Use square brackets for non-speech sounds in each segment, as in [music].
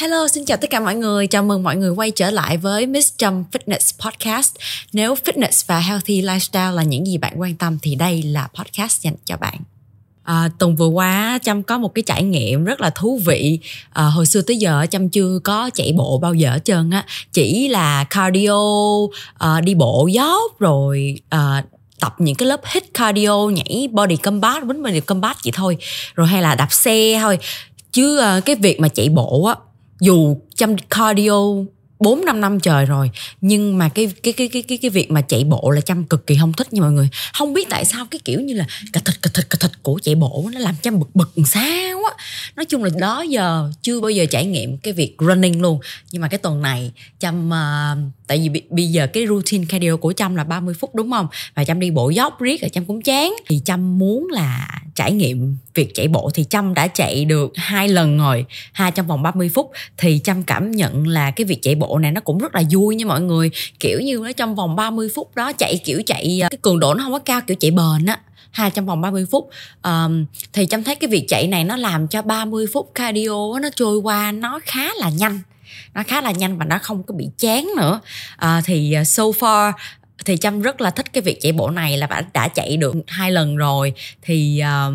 Hello, xin chào tất cả mọi người. Chào mừng mọi người quay trở lại với Miss Trâm Fitness Podcast. Nếu fitness và healthy lifestyle là những gì bạn quan tâm thì đây là podcast dành cho bạn. À, tuần vừa qua Trâm có một cái trải nghiệm rất là thú vị à, hồi xưa tới giờ Trâm chưa có chạy bộ bao giờ hết trơn á chỉ là cardio à, đi bộ dốc rồi à, tập những cái lớp hit cardio nhảy body combat quýnh body combat vậy thôi rồi hay là đạp xe thôi chứ à, cái việc mà chạy bộ á dù chăm cardio 4 5 năm trời rồi nhưng mà cái cái cái cái cái cái việc mà chạy bộ là chăm cực kỳ không thích nha mọi người. Không biết tại sao cái kiểu như là cà thịt cà thịt cà thịt của chạy bộ nó làm chăm bực bực làm sao á. Nói chung là đó giờ chưa bao giờ trải nghiệm cái việc running luôn. Nhưng mà cái tuần này chăm uh, tại vì bây giờ cái routine cardio của chăm là 30 phút đúng không? Và chăm đi bộ dốc riết rồi chăm cũng chán. Thì chăm muốn là trải nghiệm việc chạy bộ. Thì chăm đã chạy được hai lần rồi hai trong vòng 30 phút. Thì chăm cảm nhận là cái việc chạy bộ này nó cũng rất là vui nha mọi người. Kiểu như nó trong vòng 30 phút đó chạy kiểu chạy ờ, cái cường độ nó không có cao kiểu chạy bền á hai trong vòng 30 phút. Um, thì chăm thấy cái việc chạy này nó làm cho 30 phút cardio nó trôi qua nó khá là nhanh nó khá là nhanh và nó không có bị chán nữa. À, thì ờ, so far thì trâm rất là thích cái việc chạy bộ này là bạn đã chạy được hai lần rồi. Thì uh,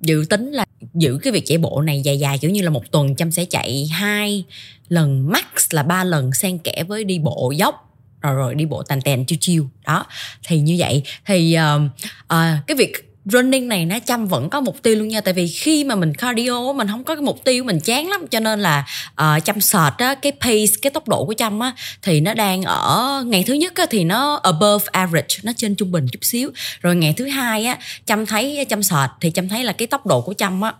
dự tính là giữ cái việc chạy bộ này dài dài kiểu như là một tuần trâm sẽ chạy hai lần max là ba lần xen kẽ với đi bộ dốc rồi rồi đi bộ tàn tàn chiêu chiêu. Đó thì như vậy. Thì uh, uh, cái việc running này nó chăm vẫn có mục tiêu luôn nha. Tại vì khi mà mình cardio mình không có cái mục tiêu mình chán lắm. Cho nên là uh, chăm sệt á cái pace cái tốc độ của chăm á thì nó đang ở ngày thứ nhất á, thì nó above average nó trên trung bình chút xíu. Rồi ngày thứ hai á chăm thấy chăm sệt thì chăm thấy là cái tốc độ của chăm á.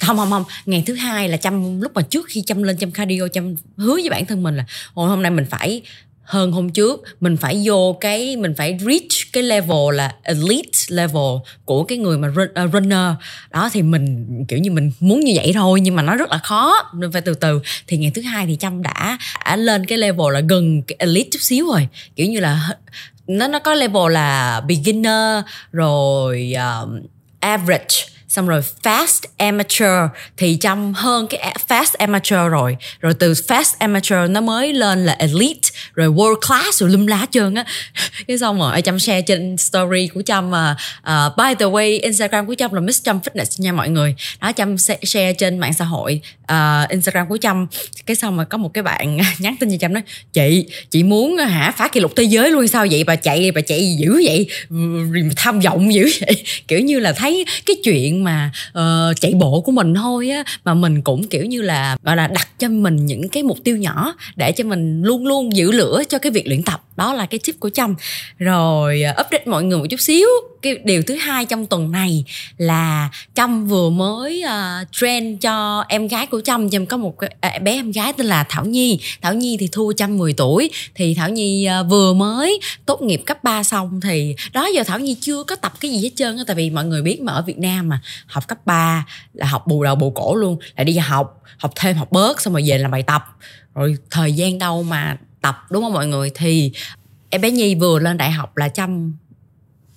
Không không không. Ngày thứ hai là chăm lúc mà trước khi chăm lên chăm cardio chăm hứa với bản thân mình là hồi hôm nay mình phải hơn hôm trước. Mình phải vô cái mình phải reach cái level là elite level của cái người mà run, uh, runner. Đó thì mình kiểu như mình muốn như vậy thôi nhưng mà nó rất là khó. Nên phải từ từ. Thì ngày thứ hai thì trâm đã, đã lên cái level là gần cái elite chút xíu rồi. Kiểu như là nó nó có level là beginner rồi um, average xong rồi fast amateur thì chăm hơn cái fast amateur rồi. Rồi từ fast amateur nó mới lên là elite rồi world class rồi lum lá trơn á. Cái xong rồi chăm share trên story của chăm mà uh, by the way instagram của chăm là miss chăm fitness nha mọi người. Đó chăm share trên mạng xã hội uh, instagram của chăm. Cái xong mà có một cái bạn [laughs] nhắn tin cho chăm nói chị chị muốn à, hả phá kỷ lục thế giới luôn sao vậy? Bà chạy bà chạy dữ vậy? Tham vọng dữ vậy? Kiểu như là thấy cái chuyện mà uh, chạy bộ của mình thôi á mà mình cũng kiểu như là gọi là đặt cho mình những cái mục tiêu nhỏ để cho mình luôn luôn giữ lửa cho cái việc luyện tập. Đó là cái tip của trâm rồi uh, update mọi người một chút xíu cái điều thứ hai trong tuần này là trâm vừa mới ờ, uh, train cho em gái của trâm. Trâm có một uh, bé em gái tên là thảo nhi. Thảo nhi thì thua trâm 10 tuổi. Thì thảo nhi uh, vừa mới tốt nghiệp cấp 3 xong thì đó giờ thảo nhi chưa có tập cái gì hết trơn tại vì mọi người biết mà ở việt nam mà học cấp 3 là học bù đầu bù cổ luôn là đi học học thêm học bớt xong rồi về làm bài tập. Rồi thời gian đâu mà tập đúng không mọi người? Thì em bé nhi vừa lên đại học là chăm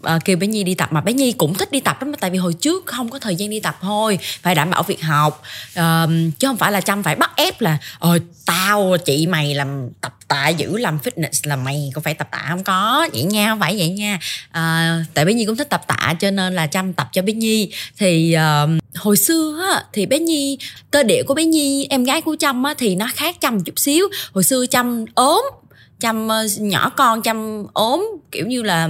à, kêu bé nhi đi tập. Mà bé nhi cũng thích đi tập lắm tại vì hồi trước không có thời gian đi tập thôi phải đảm bảo việc học. À, chứ không phải là chăm phải bắt ép là ờ tao chị mày làm tập tạ giữ làm fitness là mày có phải tập tạ không? Có vậy nha không phải vậy nha. À, tại bé nhi cũng thích tập tạ cho nên là chăm tập cho bé nhi. Thì à, hồi xưa á, thì bé nhi cơ địa của bé nhi em gái của trâm á, thì nó khác trâm chút xíu. Hồi xưa trâm ốm chăm nhỏ con chăm ốm kiểu như là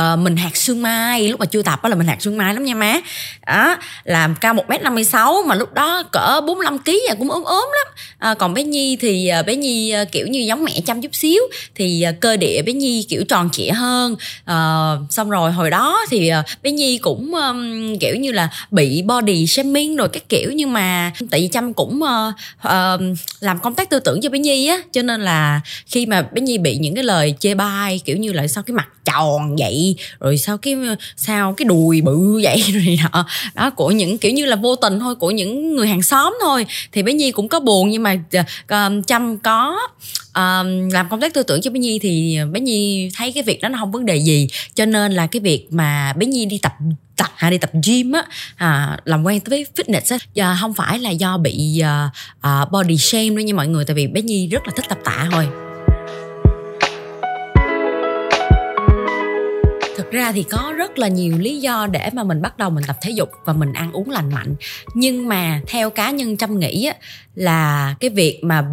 uh, mình hạt xương mai. Lúc mà chưa tập đó là mình hạt xương mai lắm nha má. Đó làm cao một m năm mươi sáu mà lúc đó cỡ 45 kg và cũng ốm ốm lắm. À, còn bé nhi thì uh, bé nhi uh, kiểu như giống mẹ chăm chút xíu thì uh, cơ địa bé nhi kiểu tròn trịa hơn. Uh, xong rồi hồi đó thì uh, bé nhi cũng um, kiểu như là bị body shaming rồi các kiểu nhưng mà tại vì chăm cũng uh, uh, làm công tác tư tưởng cho bé nhi á cho nên là khi mà bé nhi bị những cái lời chê bai kiểu như là sao cái mặt tròn vậy rồi sao cái sao cái đùi bự vậy? [laughs] Rồi nọ. Đó của những kiểu như là vô tình thôi của những người hàng xóm thôi. Thì bé nhi cũng có buồn nhưng mà ờ, ờ, chăm có um, làm công tác tư tưởng cho bé nhi thì bé nhi thấy cái việc đó nó không vấn đề gì. Cho nên là cái việc mà bé nhi đi tập tập hay đi tập gym á à, làm quen với fitness á giờ không phải là do bị uh, body shame đâu nha mọi người tại vì bé nhi rất là thích tập tạ thôi. Ra thì có rất là nhiều lý do để mà mình bắt đầu mình tập thể dục và mình ăn uống lành mạnh. Nhưng mà theo cá nhân chăm nghĩ á, là cái việc mà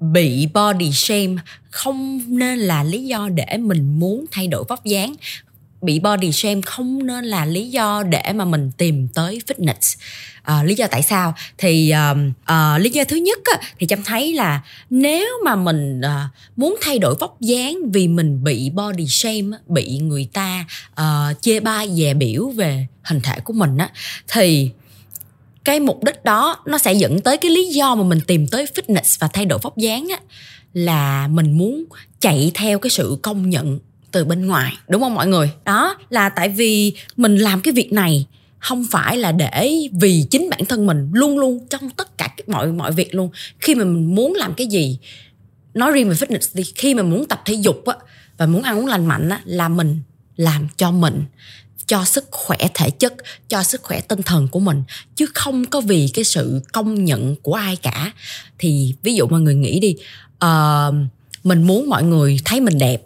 bị body shame không nên là lý do để mình muốn thay đổi vóc dáng bị body shame không nên là lý do để mà mình tìm tới fitness. À, lý do tại sao? Thì uh, uh, lý do thứ nhất á, thì trâm thấy là nếu mà mình uh, muốn thay đổi vóc dáng vì mình bị body shame bị người ta uh, chê bai dè biểu về hình thể của mình á thì cái mục đích đó nó sẽ dẫn tới cái lý do mà mình tìm tới fitness và thay đổi vóc dáng á là mình muốn chạy theo cái sự công nhận từ bên ngoài đúng không mọi người? Đó là tại vì mình làm cái việc này không phải là để vì chính bản thân mình luôn luôn trong tất cả mọi mọi việc luôn. Khi mà mình muốn làm cái gì nói riêng về fitness thì khi mà muốn tập thể dục á và muốn ăn uống lành mạnh á là mình làm cho mình cho sức khỏe thể chất cho sức khỏe tinh thần của mình. Chứ không có vì cái sự công nhận của ai cả. Thì ví dụ mọi người nghĩ đi uh, mình muốn mọi người thấy mình đẹp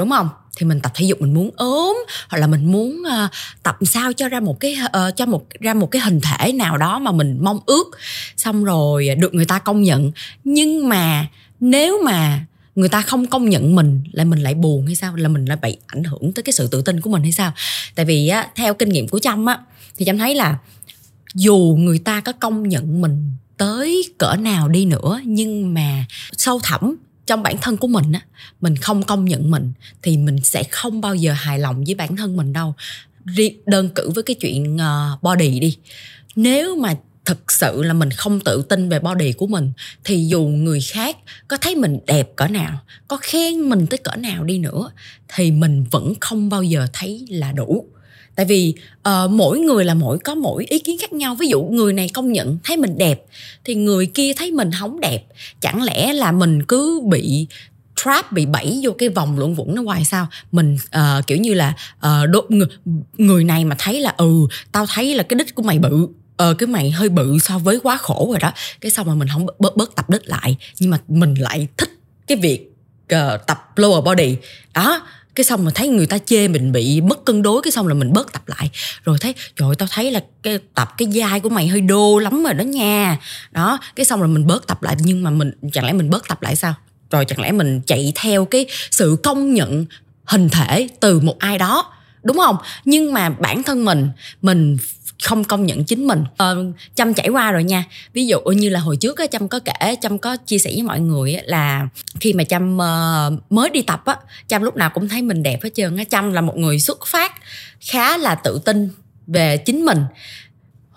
đúng không? Thì mình tập thể dục mình muốn ốm hoặc là mình muốn uh, tập sao cho ra một cái uh, cho một ra một cái hình thể nào đó mà mình mong ước. Xong rồi được người ta công nhận. Nhưng mà nếu mà người ta không công nhận mình là mình lại buồn hay sao? Là mình lại bị ảnh hưởng tới cái sự tự tin của mình hay sao? Tại vì á theo kinh nghiệm của trâm á thì trâm thấy là dù người ta có công nhận mình tới cỡ nào đi nữa nhưng mà sâu thẳm trong bản thân của mình á, mình không công nhận mình thì mình sẽ không bao giờ hài lòng với bản thân mình đâu. Đơn cử với cái chuyện ờ, body đi. Nếu mà thực sự là mình không tự tin về body của mình thì dù người khác có thấy mình đẹp cỡ nào, có khen mình tới cỡ nào đi nữa thì mình vẫn không bao giờ thấy là đủ tại vì uh, mỗi người là mỗi có mỗi ý kiến khác nhau. Ví dụ người này công nhận thấy mình đẹp thì người kia thấy mình không đẹp. Chẳng lẽ là mình cứ bị trap bị bẫy vô cái vòng luẩn quẩn nó hoài sao? Mình uh, kiểu như là ờ, uh, đốt người, người này mà thấy là ừ tao thấy là cái đích của mày bự ờ cái mày hơi bự so với quá khổ rồi đó. Cái xong mà mình không bớt bớt tập đích lại nhưng mà mình lại thích cái việc uh, tập lower body. Đó cái xong mà thấy người ta chê mình bị mất cân đối cái xong là mình bớt tập lại. Rồi thấy trời ơi, tao thấy là cái tập cái dai của mày hơi đô lắm rồi đó nha. Đó cái xong là mình bớt tập lại nhưng mà mình chẳng lẽ mình bớt tập lại sao? Rồi chẳng lẽ mình chạy theo cái sự công nhận hình thể từ một ai đó? Đúng không? Nhưng mà bản thân mình mình không công nhận chính mình. Ờ, chăm trải qua rồi nha. Ví dụ như là hồi trước á chăm có kể chăm có chia sẻ với mọi người là khi mà chăm uh, mới đi tập á chăm lúc nào cũng thấy mình đẹp hết trơn á. Chăm là một người xuất phát khá là tự tin về chính mình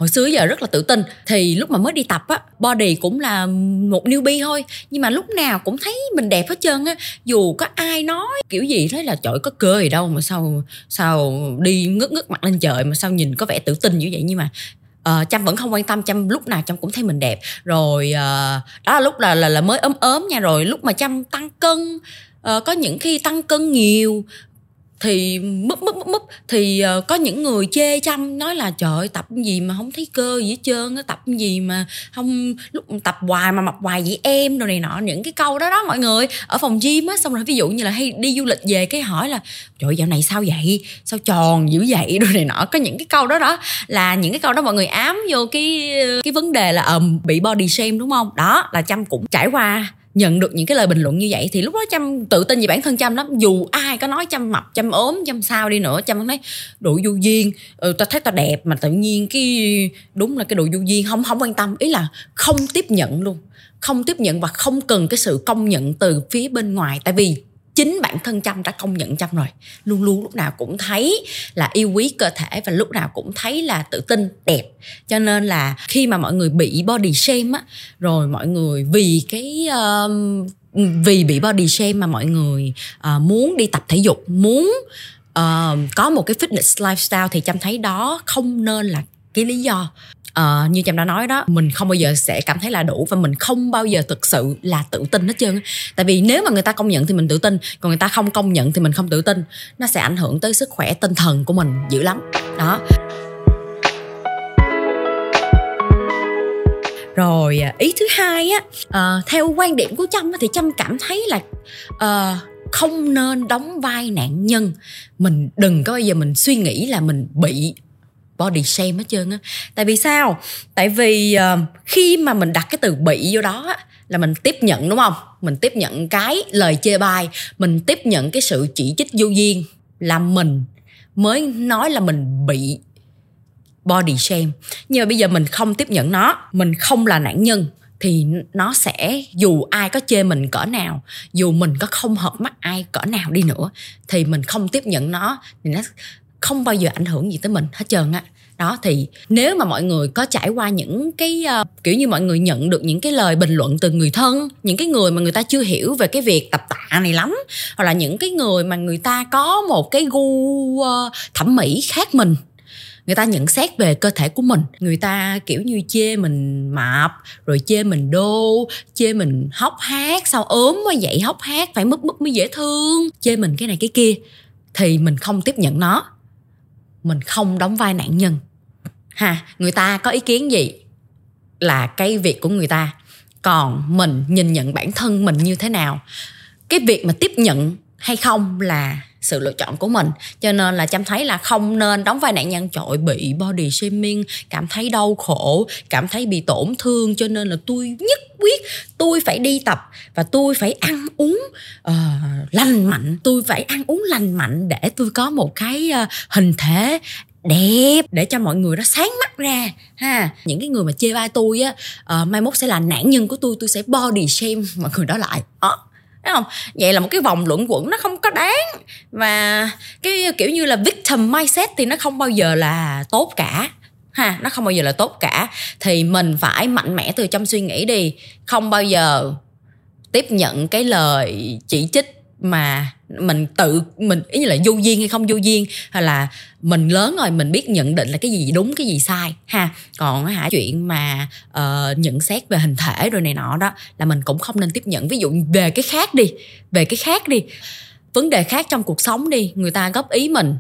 hồi xưa giờ rất là tự tin. Thì lúc mà mới đi tập á body cũng là một newbie thôi. Nhưng mà lúc nào cũng thấy mình đẹp hết trơn á. Dù có ai nói kiểu gì thấy là trời có cơ gì đâu mà sao sao đi ngước ngước mặt lên trời mà sao nhìn có vẻ tự tin như vậy? Nhưng mà uh, chăm vẫn không quan tâm chăm lúc nào chăm cũng thấy mình đẹp. Rồi uh, đó là lúc là là, là mới ốm ốm nha. Rồi lúc mà chăm tăng cân uh, có những khi tăng cân nhiều thì múp múp múp múp. Thì uh, có những người chê chăm nói là trời ơi, tập gì mà không thấy cơ gì hết trơn tập gì mà không lúc tập hoài mà mập hoài vậy em rồi này nọ. Những cái câu đó đó mọi người. Ở phòng gym á xong rồi ví dụ như là hay đi du lịch về cái hỏi là trời ơi, dạo này sao vậy? Sao tròn dữ vậy? [laughs] Rồi này nọ. Có những cái câu đó đó là những cái câu đó mọi người ám vô cái cái vấn đề là um, bị body shame đúng không đó là chăm cũng trải qua nhận được những cái lời bình luận như vậy thì lúc đó chăm tự tin về bản thân chăm lắm. Dù ai có nói chăm mập chăm ốm chăm sao đi nữa chăm nói độ du duyên ừ, ta thấy ta đẹp mà tự nhiên cái đúng là cái độ du duyên không không quan tâm. Ý là không tiếp nhận luôn không tiếp nhận và không cần cái sự công nhận từ phía bên ngoài. Tại vì chính bản thân chăm đã công nhận chăm rồi. Luôn luôn lúc nào cũng thấy là yêu quý cơ thể và lúc nào cũng thấy là tự tin đẹp. Cho nên là khi mà mọi người bị body shame á rồi mọi người vì cái um, vì bị body shame mà mọi người uh, muốn đi tập thể dục muốn uh, có một cái fitness lifestyle thì chăm thấy đó không nên là cái lý do uh, như chăm đã nói đó mình không bao giờ sẽ cảm thấy là đủ và mình không bao giờ thực sự là tự tin hết trơn tại vì nếu mà người ta công nhận thì mình tự tin còn người ta không công nhận thì mình không tự tin. Nó sẽ ảnh hưởng tới sức khỏe tinh thần của mình dữ lắm. Đó. Rồi à, ý thứ hai á uh, theo quan điểm của trâm thì trâm cảm thấy là uh, không nên đóng vai nạn nhân. Mình đừng có bao giờ mình suy nghĩ là mình bị body shame hết trơn á. Tại vì sao? Tại vì uh, khi mà mình đặt cái từ bị vô đó á, là mình tiếp nhận đúng không? Mình tiếp nhận cái lời chê bai mình tiếp nhận cái sự chỉ trích vô duyên là mình mới nói là mình bị body shame. Nhưng mà bây giờ mình không tiếp nhận nó mình không là nạn nhân thì nó sẽ dù ai có chê mình cỡ nào dù mình có không hợp mắt ai cỡ nào đi nữa thì mình không tiếp nhận nó thì nó không bao giờ ảnh hưởng gì tới mình hết trơn á. Đó thì nếu mà mọi người có trải qua những cái uh, kiểu như mọi người nhận được những cái lời bình luận từ người thân những cái người mà người ta chưa hiểu về cái việc tập tạ này lắm hoặc là những cái người mà người ta có một cái gu uh, thẩm mỹ khác mình người ta nhận xét về cơ thể của mình người ta kiểu như chê mình mập rồi chê mình đô chê mình hóc hát sao ốm quá vậy hóc hát phải mất mức mới dễ thương chê mình cái này cái kia thì mình không tiếp nhận nó mình không đóng vai nạn nhân. Ha, người ta có ý kiến gì? Là cái việc của người ta. Còn mình nhìn nhận bản thân mình như thế nào? Cái việc mà tiếp nhận hay không là sự lựa chọn của mình. Cho nên là chăm thấy là không nên đóng vai nạn nhân. Trội bị body shaming, cảm thấy đau khổ, cảm thấy bị tổn thương. Cho nên là tôi nhất quyết tôi phải đi tập và tôi phải ăn uống uh, lành mạnh. Tôi phải ăn uống lành mạnh để tôi có một cái uh, hình thể đẹp để cho mọi người nó sáng mắt ra ha. Những cái người mà chê bai tôi á uh, mai mốt sẽ là nạn nhân của tôi tôi sẽ body shame mọi người đó lại. Đó Thấy không? Vậy là một cái vòng luẩn quẩn nó không có đáng Và cái kiểu như là victim mindset thì nó không bao giờ là tốt cả ha nó không bao giờ là tốt cả. Thì mình phải mạnh mẽ từ trong suy nghĩ đi. Không bao giờ tiếp nhận cái lời chỉ trích mà mình tự mình ý như là du duyên hay không du duyên hay là mình lớn rồi mình biết nhận định là cái gì đúng cái gì sai ha. Còn hả chuyện mà uh, nhận xét về hình thể rồi này nọ đó là mình cũng không nên tiếp nhận. Ví dụ về cái khác đi về cái khác đi. Vấn đề khác trong cuộc sống đi người ta góp ý mình.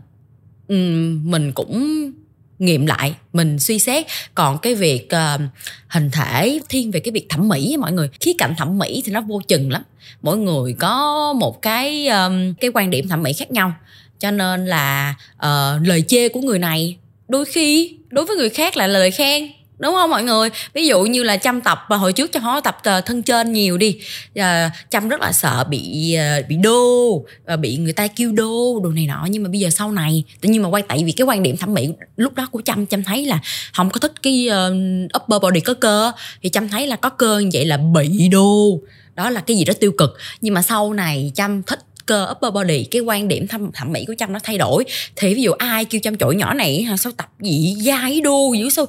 Um, mình cũng nghiệm lại mình suy xét. Còn cái việc uh, hình thể thiên về cái việc thẩm mỹ mọi người khía cạnh thẩm mỹ thì nó vô chừng lắm. Mỗi người có một cái um, cái quan điểm thẩm mỹ khác nhau. Cho nên là uh, lời chê của người này đôi khi đối với người khác là lời khen đúng không mọi người? Ví dụ như là chăm tập và hồi trước cho họ tập ờ, thân trên nhiều đi. À, chăm rất là sợ bị ờ, bị đô bị người ta kêu đô đồ này nọ. Nhưng mà bây giờ sau này tự nhiên mà quay tại vì cái quan điểm thẩm mỹ lúc đó của chăm chăm thấy là không có thích cái uh, upper body có cơ thì chăm thấy là có cơ như vậy là bị đô. Đó là cái gì đó tiêu cực. Nhưng mà sau này chăm thích cơ upper body cái quan điểm thẩm, thẩm mỹ của chăm nó thay đổi. Thì ví dụ ai kêu chăm chổi nhỏ này sao tập gì dai đô dữ sao?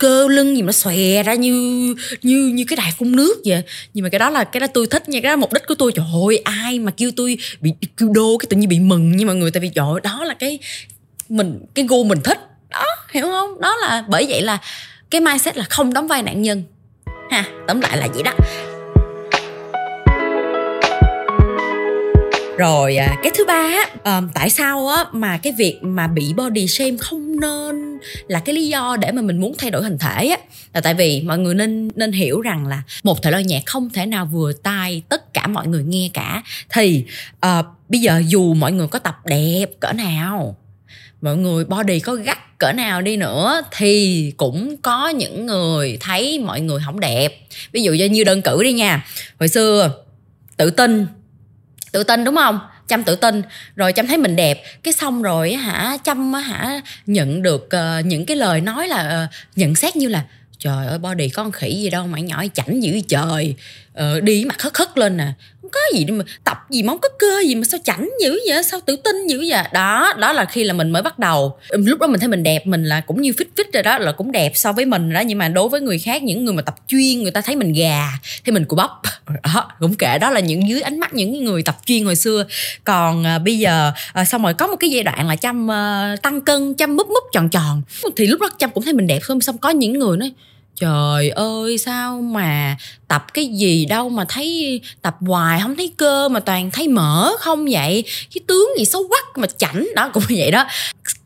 Cơ lưng gì mà xòe ra như như như cái đài phun nước vậy. Nhưng mà cái đó là cái đó tôi thích nha cái đó mục đích của tôi. Trời ơi ai mà kêu tôi bị kêu đô cái tự nhiên bị mừng nhưng mọi người tại vì trời ơi, đó là cái mình cái gu mình thích. Đó hiểu không? Đó là bởi vậy là cái mindset là không đóng vai nạn nhân. Ha tóm lại là vậy đó. Rồi à, cái thứ ba á tại sao á mà cái việc mà bị body shame không nên là cái lý do để mà mình muốn thay đổi hình thể á? Là tại vì mọi người nên nên hiểu rằng là một thể loại nhạc không thể nào vừa tai tất cả mọi người nghe cả. Thì uh, bây giờ dù mọi người có tập đẹp cỡ nào mọi người body có gắt cỡ nào đi nữa thì cũng có những người thấy mọi người không đẹp. Ví dụ như đơn cử đi nha hồi xưa tự tin tự tin đúng không? Chăm tự tin rồi chăm thấy mình đẹp. Cái xong rồi hả chăm hả nhận được uh, những cái lời nói là uh, nhận xét như là trời ơi body con khỉ gì đâu mà nhỏ chảnh dữ trời ờ, đi mặt hất hất lên nè. Không có gì đâu mà tập gì móng có cơ gì mà sao chảnh dữ vậy sao tự tin dữ vậy? Đó đó là khi là mình mới bắt đầu. Lúc đó mình thấy mình đẹp mình là cũng như fit fit rồi đó là cũng đẹp so với mình đó. Nhưng mà đối với người khác những người mà tập chuyên người ta thấy mình gà thì mình cũng bắp đó, cũng kệ. Đó là những dưới ánh mắt những người tập chuyên hồi xưa. Còn à, bây giờ à, xong rồi có một cái giai đoạn là chăm à, tăng cân chăm múp múp tròn tròn. Thì lúc đó chăm cũng thấy mình đẹp hơn. Xong có những người nói trời ơi, sao mà tập cái gì đâu mà thấy tập hoài không thấy cơ mà toàn thấy mỡ không vậy? Cái tướng gì xấu quắc mà chảnh. Đó, cũng vậy đó.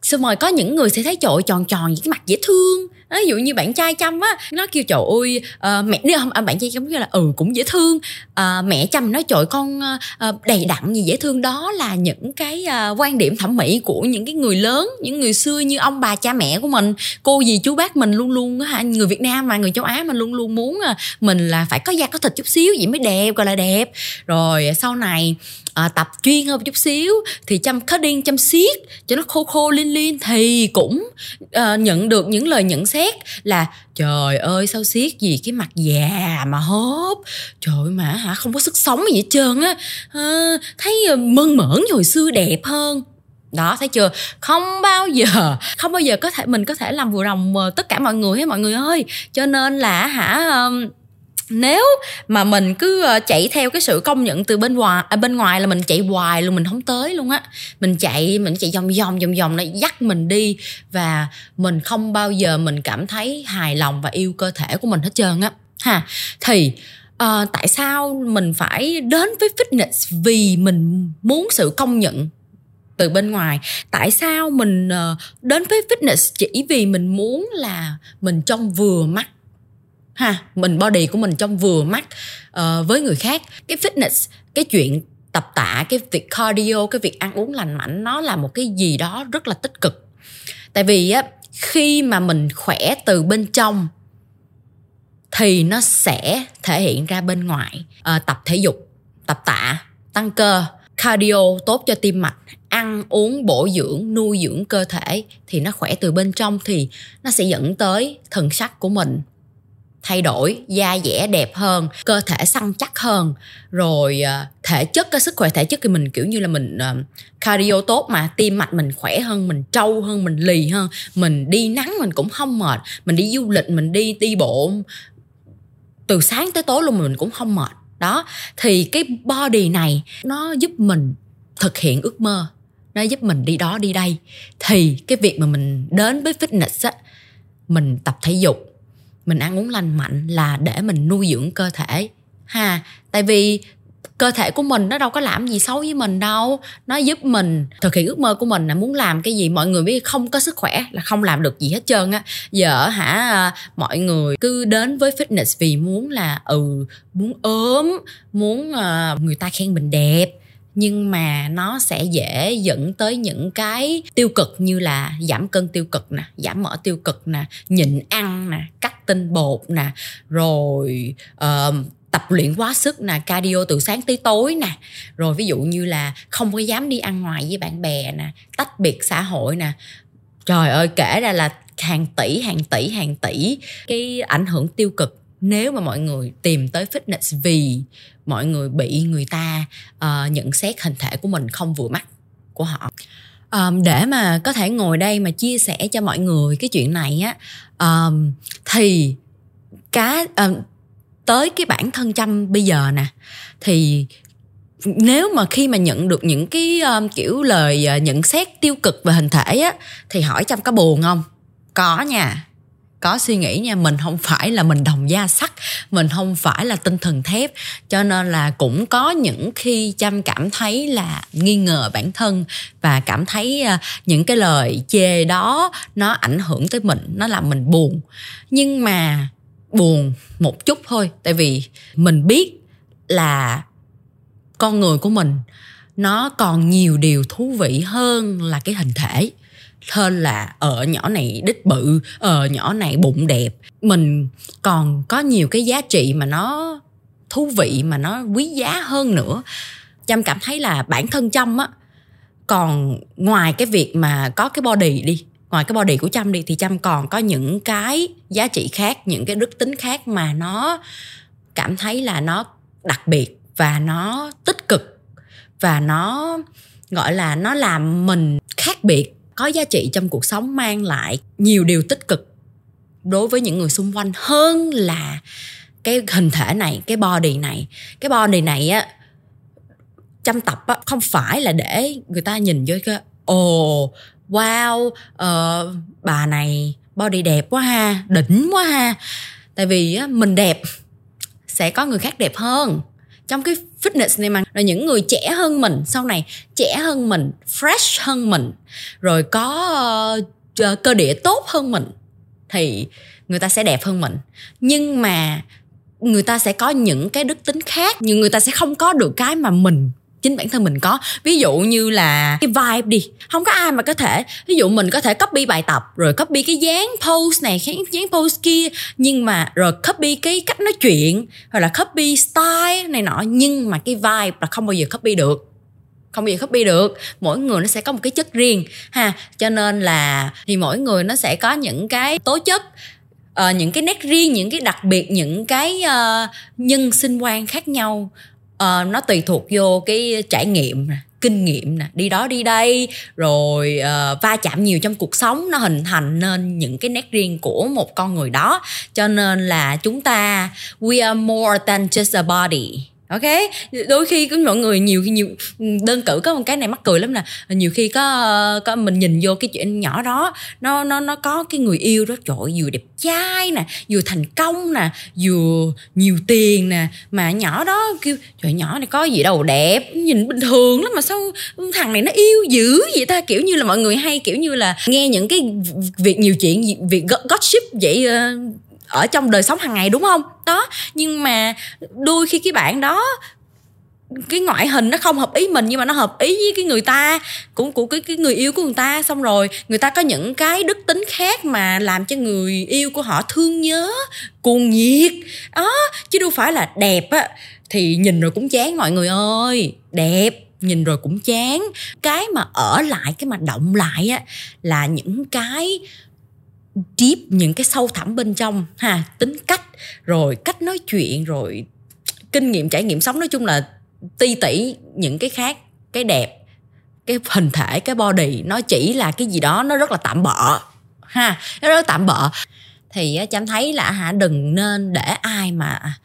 Xong rồi có những người sẽ thấy trội tròn tròn những cái mặt dễ thương ví dụ như bạn trai chăm á nó kêu trời ơi à, mẹ nếu không à, bạn trai chăm kêu là ừ cũng dễ thương. À, mẹ chăm nói trời con à, đầy đặn gì dễ thương. Đó là những cái à, quan điểm thẩm mỹ của những cái người lớn những người xưa như ông bà cha mẹ của mình cô dì chú bác mình luôn luôn á người việt nam mà người châu á mình luôn luôn muốn à, mình là phải có da có thịt chút xíu vậy mới đẹp gọi là đẹp. Rồi sau này à, tập chuyên hơn chút xíu thì chăm cutting chăm siết cho nó khô khô liên liên thì cũng à, nhận được những lời nhận xét là trời ơi sao siết gì cái mặt già mà hốp trời mà hả không có sức sống gì hết trơn á. À, thấy ờ, mơn mởn hồi xưa đẹp hơn. Đó thấy chưa? Không bao giờ [laughs] không bao giờ có thể mình có thể làm vừa lòng ờ, tất cả mọi người hết mọi người ơi. Cho nên là hả um, nếu mà mình cứ ờ, chạy theo cái sự công nhận từ bên ngoài à, bên ngoài là mình chạy hoài luôn mình không tới luôn á. Mình chạy mình chạy vòng vòng vòng vòng nó dắt mình đi và mình không bao giờ mình cảm thấy hài lòng và yêu cơ thể của mình hết trơn á. Ha thì uh, tại sao mình phải đến với fitness vì mình muốn sự công nhận từ bên ngoài? Tại sao mình uh, đến với fitness chỉ vì mình muốn là mình trông vừa mắt ha mình body của mình trong vừa mắt uh, với người khác. Cái fitness cái chuyện tập tạ cái việc cardio cái việc ăn uống lành mạnh nó là một cái gì đó rất là tích cực. Tại vì á khi mà mình khỏe từ bên trong thì nó sẽ thể hiện ra bên ngoài. À, tập thể dục tập tạ tăng cơ cardio tốt cho tim mạch ăn uống bổ dưỡng nuôi dưỡng cơ thể thì nó khỏe từ bên trong thì nó sẽ dẫn tới thần sắc của mình thay đổi, da dẻ đẹp hơn, cơ thể săn chắc hơn. Rồi ờ, thể chất, cái sức khỏe thể chất thì mình, kiểu như là, mình ờ, cardio tốt mà, tim mạch mình khỏe hơn, mình trâu hơn, mình lì hơn, mình đi nắng mình cũng không mệt, mình đi du lịch, mình đi đi bộ từ sáng tới tối luôn mà mình cũng không mệt. Đó, thì cái body này nó giúp mình thực hiện ước mơ, nó giúp mình đi đó, đi đây. Thì cái việc mà mình đến với fitness á, mình tập thể dục mình ăn uống lành mạnh là để mình nuôi dưỡng cơ thể. Ha tại vì cơ thể của mình nó đâu có làm gì xấu với mình đâu. Nó giúp mình thực hiện ước mơ của mình là muốn làm cái gì mọi người biết không có sức khỏe là không làm được gì hết trơn á. Giờ hả à, mọi người cứ đến với fitness vì muốn là ừ muốn ốm muốn uh, người ta khen mình đẹp. Nhưng mà nó sẽ dễ dẫn tới những cái tiêu cực như là giảm cân tiêu cực nè giảm mỡ tiêu cực nè nhịn ăn nè cắt tinh bột nè rồi uh, tập luyện quá sức nè cardio từ sáng tới tối nè. Rồi ví dụ như là không có dám đi ăn ngoài với bạn bè nè tách biệt xã hội nè. Trời ơi kể ra là hàng tỷ hàng tỷ hàng tỷ cái ảnh hưởng tiêu cực nếu mà mọi người tìm tới fitness vì mọi người bị người ta uh, nhận xét hình thể của mình không vừa mắt của họ um, để mà có thể ngồi đây mà chia sẻ cho mọi người cái chuyện này á um, thì cá um, tới cái bản thân chăm bây giờ nè thì nếu mà khi mà nhận được những cái um, kiểu lời uh, nhận xét tiêu cực về hình thể á thì hỏi chăm có buồn không? Có nha có suy nghĩ nha, mình không phải là mình đồng da sắt mình không phải là tinh thần thép. Cho nên là cũng có những khi chăm cảm thấy là nghi ngờ bản thân và cảm thấy à, những cái lời chê đó nó ảnh hưởng tới mình, nó làm mình buồn. Nhưng mà buồn một chút thôi, tại vì mình biết là con người của mình nó còn nhiều điều thú vị hơn là cái hình thể hơn là ở nhỏ này đích bự ở nhỏ này bụng đẹp. Mình còn có nhiều cái giá trị mà nó thú vị, mà nó quý giá hơn nữa. Trâm cảm thấy là bản thân trâm á, còn ngoài cái việc mà có cái body đi, ngoài cái body của trâm đi, thì trâm còn có những cái giá trị khác, những cái đức tính khác mà nó cảm thấy là nó đặc biệt và nó tích cực và nó, gọi là, nó làm mình khác biệt có giá trị trong cuộc sống mang lại nhiều điều tích cực đối với những người xung quanh hơn là cái hình thể này cái body này. Cái body này á chăm tập á không phải là để người ta nhìn vô cái ồ wow uh, bà này body đẹp quá ha đỉnh quá ha. Tại vì á, mình đẹp sẽ có người khác đẹp hơn trong cái fitness này mà là những người trẻ hơn mình. Sau này trẻ hơn mình fresh hơn mình. Rồi có uh, cơ địa tốt hơn mình thì người ta sẽ đẹp hơn mình. Nhưng mà người ta sẽ có những cái đức tính khác nhưng người ta sẽ không có được cái mà mình chính bản thân mình có. Ví dụ như là cái vibe đi không có ai mà có thể ví dụ mình có thể copy bài tập rồi copy cái dáng pose này cái dáng pose kia nhưng mà rồi copy cái cách nói chuyện hoặc là copy style này nọ nhưng mà cái vibe là không bao giờ copy được. Không bao giờ copy được. Mỗi người nó sẽ có một cái chất riêng ha. Cho nên là thì mỗi người nó sẽ có những cái tố chất uh, những cái nét riêng những cái đặc biệt những cái uh, nhân sinh quan khác nhau uh, nó tùy thuộc vô cái trải nghiệm nè kinh nghiệm nè đi đó đi đây rồi uh, va chạm nhiều trong cuộc sống nó hình thành nên những cái nét riêng của một con người đó. Cho nên là chúng ta we are more than just a body ok? Đôi khi có mọi người nhiều khi nhiều ừ, đơn cử có một cái này mắc cười lắm nè. Nhiều khi có có mình nhìn vô cái chuyện nhỏ đó, nó nó nó có cái người yêu đó, trời vừa đẹp trai nè, vừa thành công nè, vừa nhiều tiền nè, mà nhỏ đó kêu, trời, nhỏ này có gì đâu, đẹp, nhìn bình thường lắm mà sao thằng này nó yêu dữ vậy ta? Kiểu như là mọi người hay kiểu như là nghe những cái việc nhiều chuyện việc gossip vậy ờ, ở trong đời sống hàng ngày, đúng không? Đó, nhưng mà đôi khi cái bạn đó, cái ngoại hình nó không hợp ý mình, nhưng mà nó hợp ý với cái người ta, cũng của cái cái người yêu của người ta. Xong rồi, người ta có những cái đức tính khác mà làm cho người yêu của họ thương nhớ, cuồng nhiệt. Đó, chứ đâu phải là đẹp á, thì nhìn rồi cũng chán, mọi người ơi. Đẹp, nhìn rồi cũng chán. Cái mà ở lại, cái mà động lại á, là những cái deep những cái sâu thẳm bên trong, ha, tính cách, rồi cách nói chuyện, rồi kinh nghiệm trải nghiệm sống. Nói chung là ti tỉ những cái khác, cái đẹp, cái hình thể, cái body, nó chỉ là cái gì đó, nó rất là tạm bợ, ha, nó rất là tạm bợ. Thì chăm thấy là, hả, đừng nên để ai mà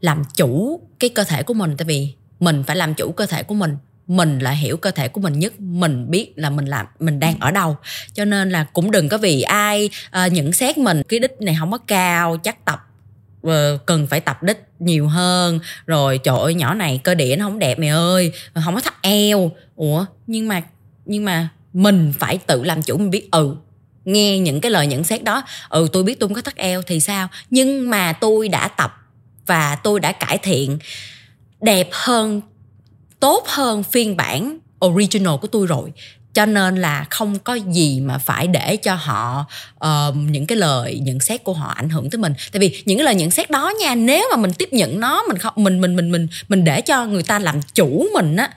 làm chủ cái cơ thể của mình. Tại vì mình phải làm chủ cơ thể của mình mình là hiểu cơ thể của mình nhất mình biết là mình làm mình đang ở đâu. Cho nên là cũng đừng có vì ai uh, nhận xét mình cái đích này không có cao chắc tập uh, cần phải tập đích nhiều hơn. Rồi trời ơi nhỏ này cơ địa nó không đẹp mày ơi không có thắt eo. Ủa nhưng mà nhưng mà mình phải tự làm chủ mình biết ừ nghe những cái lời nhận xét đó ừ tôi biết tôi không có thắt eo thì sao? Nhưng mà tôi đã tập và tôi đã cải thiện đẹp hơn tốt hơn phiên bản original của tôi rồi. Cho nên là không có gì mà phải để cho họ uh, những cái lời nhận xét của họ ảnh hưởng tới mình. Tại vì những cái lời nhận xét đó nha nếu mà mình tiếp nhận nó mình không mình mình mình mình mình để cho người ta làm chủ mình á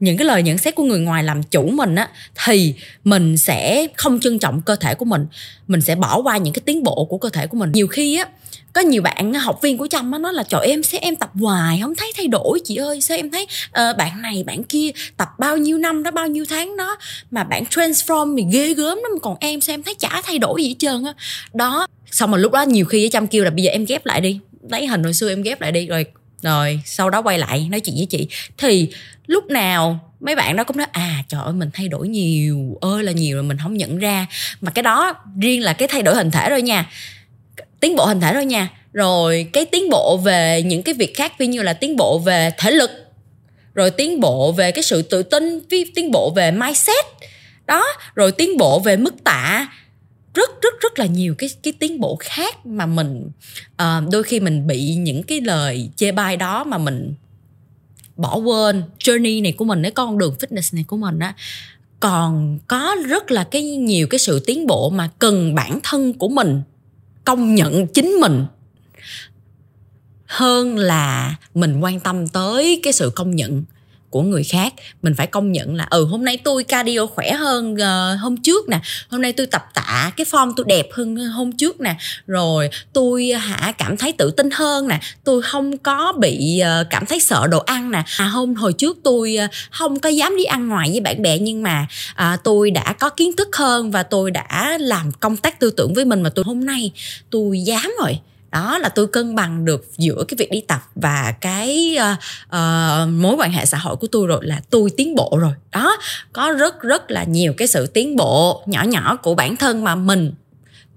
những cái lời nhận xét của người ngoài làm chủ mình á thì mình sẽ không trân trọng cơ thể của mình. Mình sẽ bỏ qua những cái tiến bộ của cơ thể của mình. Nhiều khi á có nhiều bạn học viên của trâm nói là trời em sẽ em tập hoài không thấy thay đổi chị ơi sao em thấy uh, bạn này bạn kia tập bao nhiêu năm đó bao nhiêu tháng đó mà bạn transform thì ghê gớm lắm còn em sao em thấy chả thay đổi gì hết trơn á. Đó. Xong rồi lúc đó nhiều khi trâm kêu là bây giờ em ghép lại đi. Lấy hình hồi xưa em ghép lại đi rồi rồi, sau đó quay lại nói chuyện với chị. Thì lúc nào mấy bạn đó cũng nói à trời ơi, mình thay đổi nhiều, ơi là nhiều rồi mình không nhận ra. Mà cái đó riêng là cái thay đổi hình thể rồi nha. Tiến bộ hình thể thôi nha. Rồi cái tiến bộ về những cái việc khác, ví như là tiến bộ về thể lực, rồi tiến bộ về cái sự tự tin, tiến bộ về mindset. Đó, rồi tiến bộ về mức tạ rất rất rất là nhiều cái cái tiến bộ khác mà mình uh, đôi khi mình bị những cái lời chê bai đó mà mình bỏ quên. Journey này của mình cái con đường fitness này của mình á còn có rất là cái nhiều cái sự tiến bộ mà cần bản thân của mình công nhận chính mình hơn là mình quan tâm tới cái sự công nhận của người khác mình phải công nhận là ừ hôm nay tôi cardio khỏe hơn uh, hôm trước nè hôm nay tôi tập tạ cái form tôi đẹp hơn ờ, hôm trước nè rồi tôi ờ, hả cảm thấy tự tin hơn nè tôi không có bị uh, cảm thấy sợ đồ ăn nè. À hôm hồi trước tôi uh, không có dám đi ăn ngoài với bạn bè nhưng mà uh, tôi đã có kiến thức hơn và tôi đã làm công tác tư tưởng với mình mà tôi hôm nay tôi dám rồi đó là tôi cân bằng được giữa cái việc đi tập và cái uh, uh, mối quan hệ xã hội của tôi rồi là tôi tiến bộ rồi. Đó có rất rất là nhiều cái sự tiến bộ nhỏ nhỏ của bản thân mà mình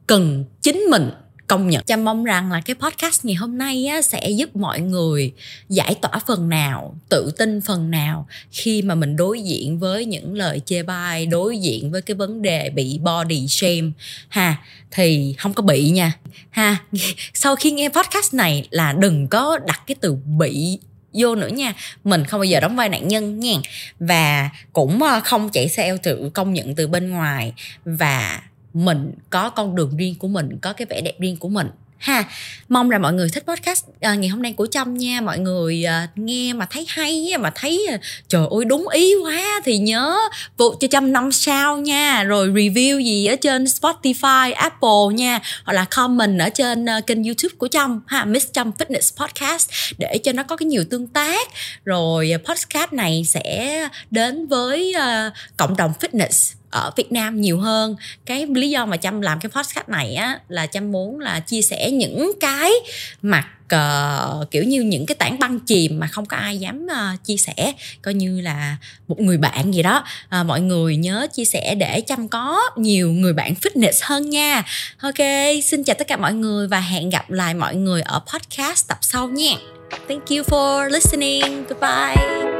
cần chính mình công nhận. Chăm mong rằng là cái podcast ngày hôm nay á, sẽ giúp mọi người giải tỏa phần nào tự tin phần nào khi mà mình đối diện với những lời chê bai đối diện với cái vấn đề bị body shame. Ha thì không có bị nha. Ha [laughs] sau khi nghe podcast này là đừng có đặt cái từ bị vô nữa nha. Mình không bao giờ đóng vai nạn nhân nha. Và cũng ờ, không chạy theo tự công nhận từ bên ngoài. Và mình có con đường riêng của mình có cái vẻ đẹp riêng của mình. Ha mong là mọi người thích podcast à, ngày hôm nay của trâm nha. Mọi người à, nghe mà thấy hay mà thấy à, trời ơi đúng ý quá thì nhớ vụ cho trâm năm sao nha. Rồi review gì ở trên spotify apple nha hoặc là comment ở trên uh, kênh youtube của trâm. Ha miss trâm fitness podcast để cho nó có cái nhiều tương tác. Rồi à, podcast này sẽ đến với uh, cộng đồng fitness ở Việt Nam nhiều hơn. Cái lý do mà Trâm làm cái podcast này á là Trâm muốn là chia sẻ những cái mặt uh, kiểu như những cái tảng băng chìm mà không có ai dám uh, chia sẻ coi như là một người bạn gì đó. Uh, mọi người nhớ chia sẻ để Trâm có nhiều người bạn fitness hơn nha. Ok xin chào tất cả mọi người và hẹn gặp lại mọi người ở podcast tập sau nha. Thank you for listening. Goodbye.